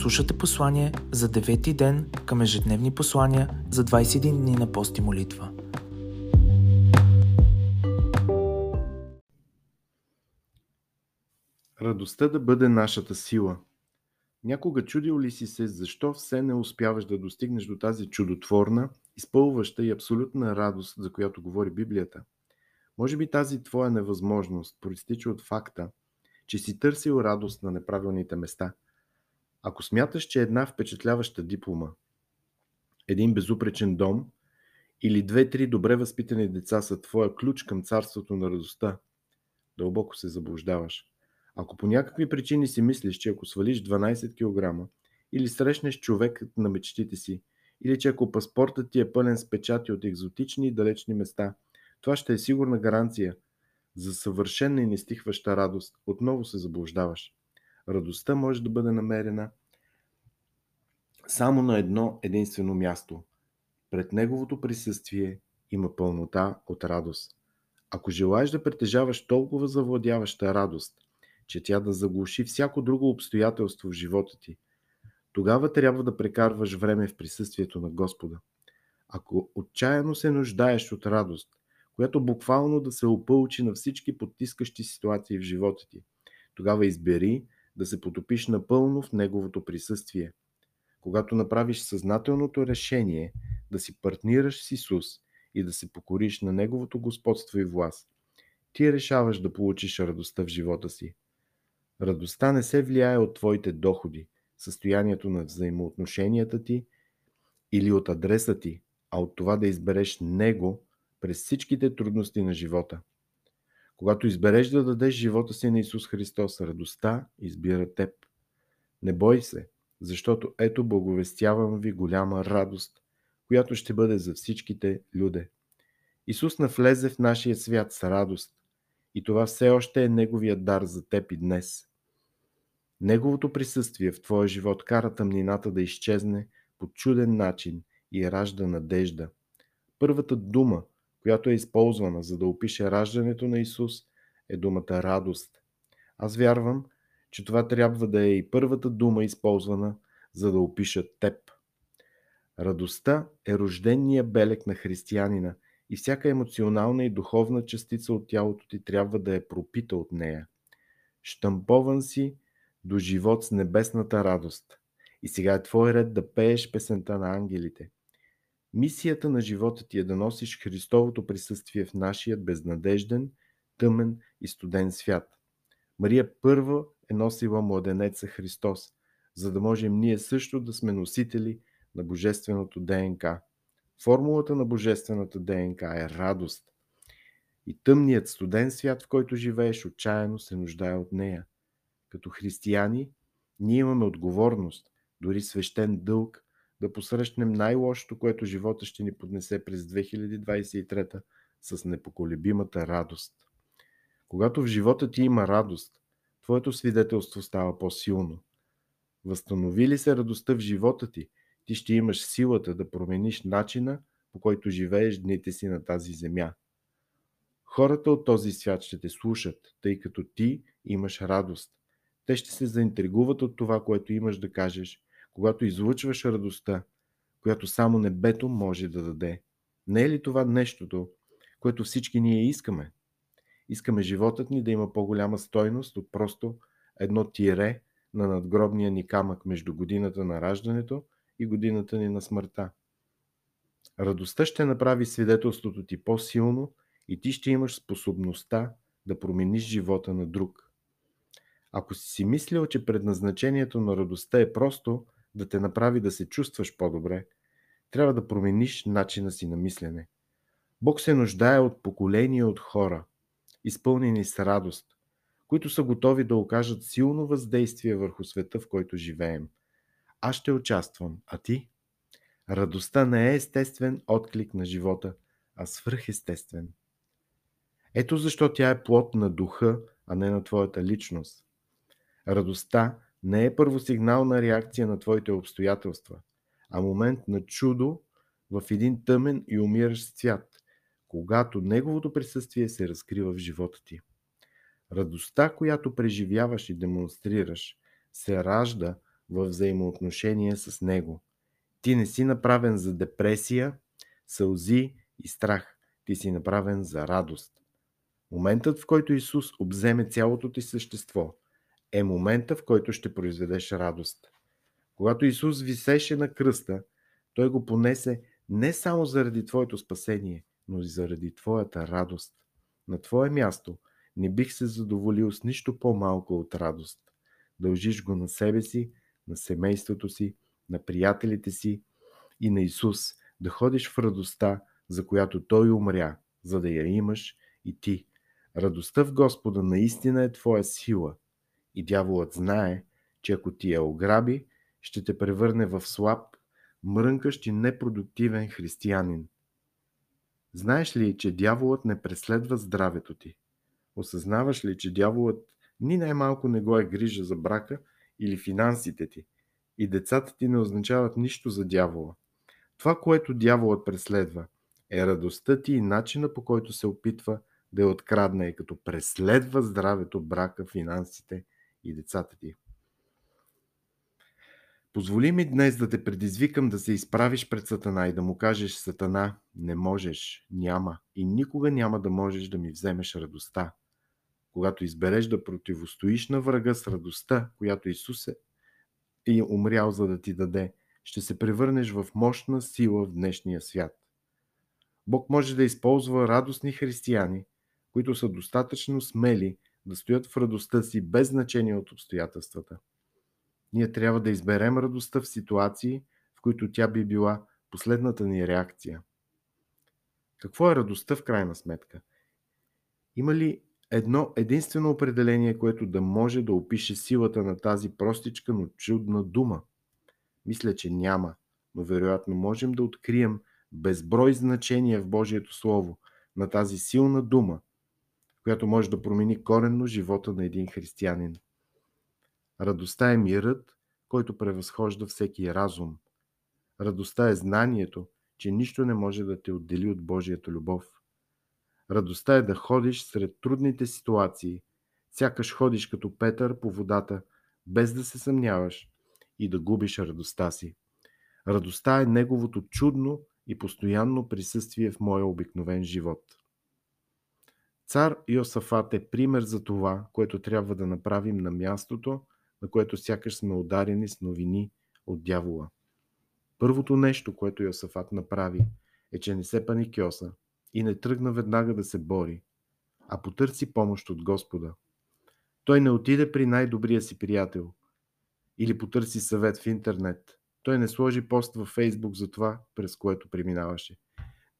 Слушате послание за девети ден към ежедневни послания за 21 дни на пост и молитва. Радостта да бъде нашата сила. Някога чудил ли си се, защо все не успяваш да достигнеш до тази чудотворна, изпълваща и абсолютна радост, за която говори Библията? Може би тази твоя невъзможност проистича от факта, че си търсил радост на неправилните места – ако смяташ, че една впечатляваща диплома, един безупречен дом или две-три добре възпитани деца са твоя ключ към царството на радостта, дълбоко се заблуждаваш. Ако по някакви причини си мислиш, че ако свалиш 12 кг или срещнеш човекът на мечтите си, или че ако паспортът ти е пълен с печати от екзотични и далечни места, това ще е сигурна гаранция за съвършена и нестихваща радост. Отново се заблуждаваш. Радостта може да бъде намерена само на едно единствено място. Пред Неговото присъствие има пълнота от радост. Ако желаеш да притежаваш толкова завладяваща радост, че тя да заглуши всяко друго обстоятелство в живота ти, тогава трябва да прекарваш време в присъствието на Господа. Ако отчаяно се нуждаеш от радост, която буквално да се опълчи на всички потискащи ситуации в живота ти, тогава избери да се потопиш напълно в Неговото присъствие. Когато направиш съзнателното решение да си партнираш с Исус и да се покориш на Неговото господство и власт, ти решаваш да получиш радостта в живота си. Радостта не се влияе от твоите доходи, състоянието на взаимоотношенията ти или от адреса ти, а от това да избереш Него през всичките трудности на живота. Когато избереш да дадеш живота си на Исус Христос, радостта избира теб. Не бой се, защото ето благовестявам ви голяма радост, която ще бъде за всичките люде. Исус навлезе в нашия свят с радост и това все още е Неговият дар за теб и днес. Неговото присъствие в твоя живот кара тъмнината да изчезне по чуден начин и ражда надежда. Първата дума, която е използвана за да опише раждането на Исус, е думата радост. Аз вярвам, че това трябва да е и първата дума използвана, за да опишат теб. Радостта е рождения белег на християнина и всяка емоционална и духовна частица от тялото ти трябва да е пропита от нея. Штампован си до живот с небесната радост. И сега е твой ред да пееш песента на ангелите. Мисията на живота ти е да носиш Христовото присъствие в нашия безнадежден, тъмен и студен свят. Мария първа е носила младенеца Христос, за да можем ние също да сме носители на Божественото ДНК. Формулата на Божествената ДНК е радост. И тъмният студен свят, в който живееш, отчаяно се нуждае от нея. Като християни, ние имаме отговорност, дори свещен дълг, да посрещнем най-лошото, което живота ще ни поднесе през 2023 с непоколебимата радост. Когато в живота ти има радост, твоето свидетелство става по-силно. Възстанови ли се радостта в живота ти, ти ще имаш силата да промениш начина, по който живееш дните си на тази земя. Хората от този свят ще те слушат, тъй като ти имаш радост. Те ще се заинтригуват от това, което имаш да кажеш, когато излучваш радостта, която само небето може да даде. Не е ли това нещото, което всички ние искаме? Искаме животът ни да има по-голяма стойност от просто едно тире на надгробния ни камък между годината на раждането и годината ни на смъртта. Радостта ще направи свидетелството ти по-силно и ти ще имаш способността да промениш живота на друг. Ако си си мислил, че предназначението на радостта е просто да те направи да се чувстваш по-добре, трябва да промениш начина си на мислене. Бог се нуждае от поколения от хора, изпълнени с радост, които са готови да окажат силно въздействие върху света, в който живеем. Аз ще участвам, а ти? Радостта не е естествен отклик на живота, а свръхестествен. Ето защо тя е плод на духа, а не на твоята личност. Радостта не е първосигнална реакция на твоите обстоятелства, а момент на чудо в един тъмен и умиращ свят, когато Неговото присъствие се разкрива в живота ти. Радостта, която преживяваш и демонстрираш, се ражда в взаимоотношение с Него. Ти не си направен за депресия, сълзи и страх. Ти си направен за радост. Моментът, в който Исус обземе цялото ти същество, е момента, в който ще произведеш радост. Когато Исус висеше на кръста, Той го понесе не само заради твоето спасение, но и заради твоята радост. На твое място не бих се задоволил с нищо по-малко от радост. Дължиш го на себе си, на семейството си, на приятелите си и на Исус, да ходиш в радостта, за която Той умря, за да я имаш и ти. Радостта в Господа наистина е твоя сила и дяволът знае, че ако ти я ограби, ще те превърне в слаб, мрънкащ и непродуктивен християнин. Знаеш ли, че дяволът не преследва здравето ти? Осъзнаваш ли, че дяволът ни най-малко не го е грижа за брака или финансите ти? И децата ти не означават нищо за дявола. Това, което дяволът преследва, е радостта ти и начина по който се опитва да я открадне като преследва здравето, брака, финансите и децата ти. Позволи ми днес да те предизвикам да се изправиш пред Сатана и да му кажеш Сатана, не можеш, няма и никога няма да можеш да ми вземеш радостта. Когато избереш да противостоиш на врага с радостта, която Исус е и умрял за да ти даде, ще се превърнеш в мощна сила в днешния свят. Бог може да използва радостни християни, които са достатъчно смели да стоят в радостта си без значение от обстоятелствата. Ние трябва да изберем радостта в ситуации, в които тя би била последната ни реакция. Какво е радостта в крайна сметка? Има ли едно единствено определение, което да може да опише силата на тази простичка, но чудна дума? Мисля, че няма, но вероятно можем да открием безброй значения в Божието Слово на тази силна дума, която може да промени коренно живота на един християнин. Радостта е мирът, който превъзхожда всеки разум. Радостта е знанието, че нищо не може да те отдели от Божията любов. Радостта е да ходиш сред трудните ситуации, сякаш ходиш като Петър по водата, без да се съмняваш и да губиш радостта си. Радостта е неговото чудно и постоянно присъствие в моя обикновен живот. Цар Йосафат е пример за това, което трябва да направим на мястото, на което сякаш сме ударени с новини от дявола. Първото нещо, което Йосафат направи, е, че не се паникьоса и не тръгна веднага да се бори, а потърси помощ от Господа. Той не отиде при най-добрия си приятел или потърси съвет в интернет. Той не сложи пост във Фейсбук за това, през което преминаваше.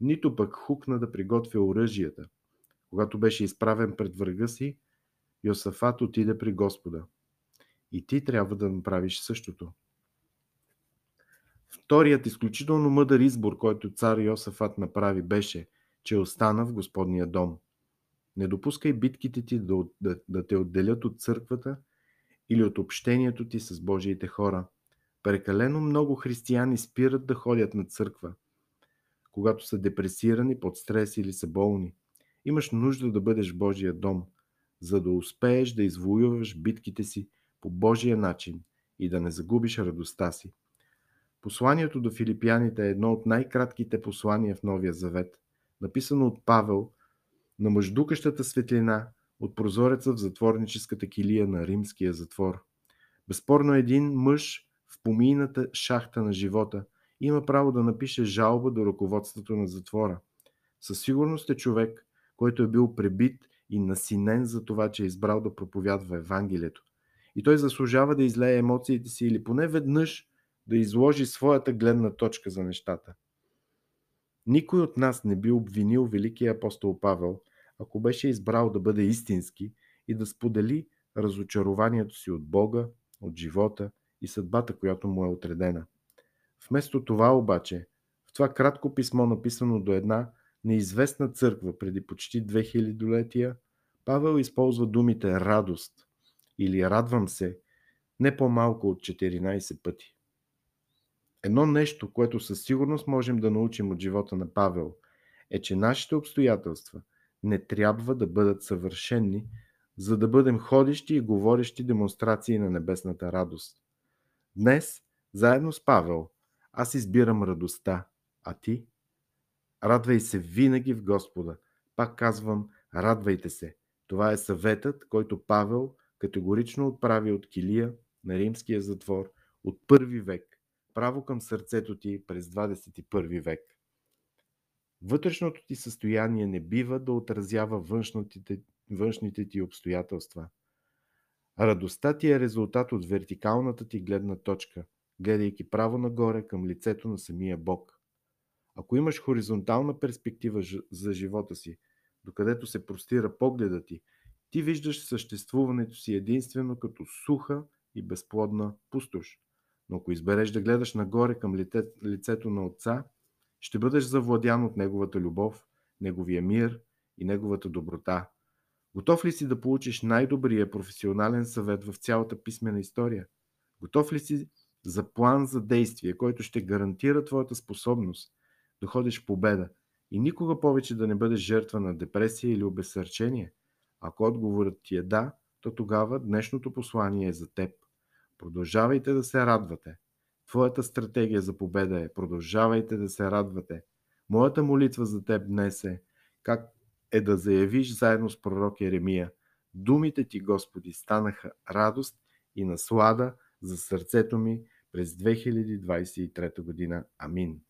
Нито пък хукна да приготвя оръжията. Когато беше изправен пред врага си, Йосафат отиде при Господа – и ти трябва да направиш същото. Вторият изключително мъдър избор, който цар Йосафат направи, беше, че остана в Господния дом. Не допускай битките ти да, да, да те отделят от църквата или от общението ти с Божиите хора. Прекалено много християни спират да ходят на църква, когато са депресирани, под стрес или са болни. Имаш нужда да бъдеш Божия дом, за да успееш да извоюваш битките си по Божия начин и да не загубиш радостта си. Посланието до филипяните е едно от най-кратките послания в Новия Завет, написано от Павел на мъждукащата светлина от прозореца в затворническата килия на римския затвор. Безспорно един мъж в помийната шахта на живота има право да напише жалба до ръководството на затвора. Със сигурност е човек, който е бил пребит и насинен за това, че е избрал да проповядва Евангелието и той заслужава да излее емоциите си или поне веднъж да изложи своята гледна точка за нещата. Никой от нас не би обвинил великия апостол Павел, ако беше избрал да бъде истински и да сподели разочарованието си от Бога, от живота и съдбата, която му е отредена. Вместо това обаче, в това кратко писмо, написано до една неизвестна църква преди почти 2000 летия, Павел използва думите радост – или радвам се не по-малко от 14 пъти. Едно нещо, което със сигурност можем да научим от живота на Павел, е, че нашите обстоятелства не трябва да бъдат съвършенни, за да бъдем ходещи и говорещи демонстрации на небесната радост. Днес, заедно с Павел, аз избирам радостта, а ти? Радвай се винаги в Господа. Пак казвам, радвайте се. Това е съветът, който Павел категорично отправи от Килия на римския затвор от първи век, право към сърцето ти през 21 век. Вътрешното ти състояние не бива да отразява външните, външните ти обстоятелства. Радостта ти е резултат от вертикалната ти гледна точка, гледайки право нагоре към лицето на самия Бог. Ако имаш хоризонтална перспектива за живота си, докъдето се простира погледа ти, ти виждаш съществуването си единствено като суха и безплодна пустош. Но ако избереш да гледаш нагоре към лицето на Отца, ще бъдеш завладян от Неговата любов, Неговия мир и Неговата доброта. Готов ли си да получиш най-добрия професионален съвет в цялата писмена история? Готов ли си за план за действие, който ще гарантира твоята способност да ходиш в победа и никога повече да не бъдеш жертва на депресия или обесърчение? Ако отговорът ти е да, то тогава днешното послание е за теб. Продължавайте да се радвате. Твоята стратегия за победа е продължавайте да се радвате. Моята молитва за теб днес е как е да заявиш заедно с пророк Еремия. Думите ти, Господи, станаха радост и наслада за сърцето ми през 2023 година. Амин.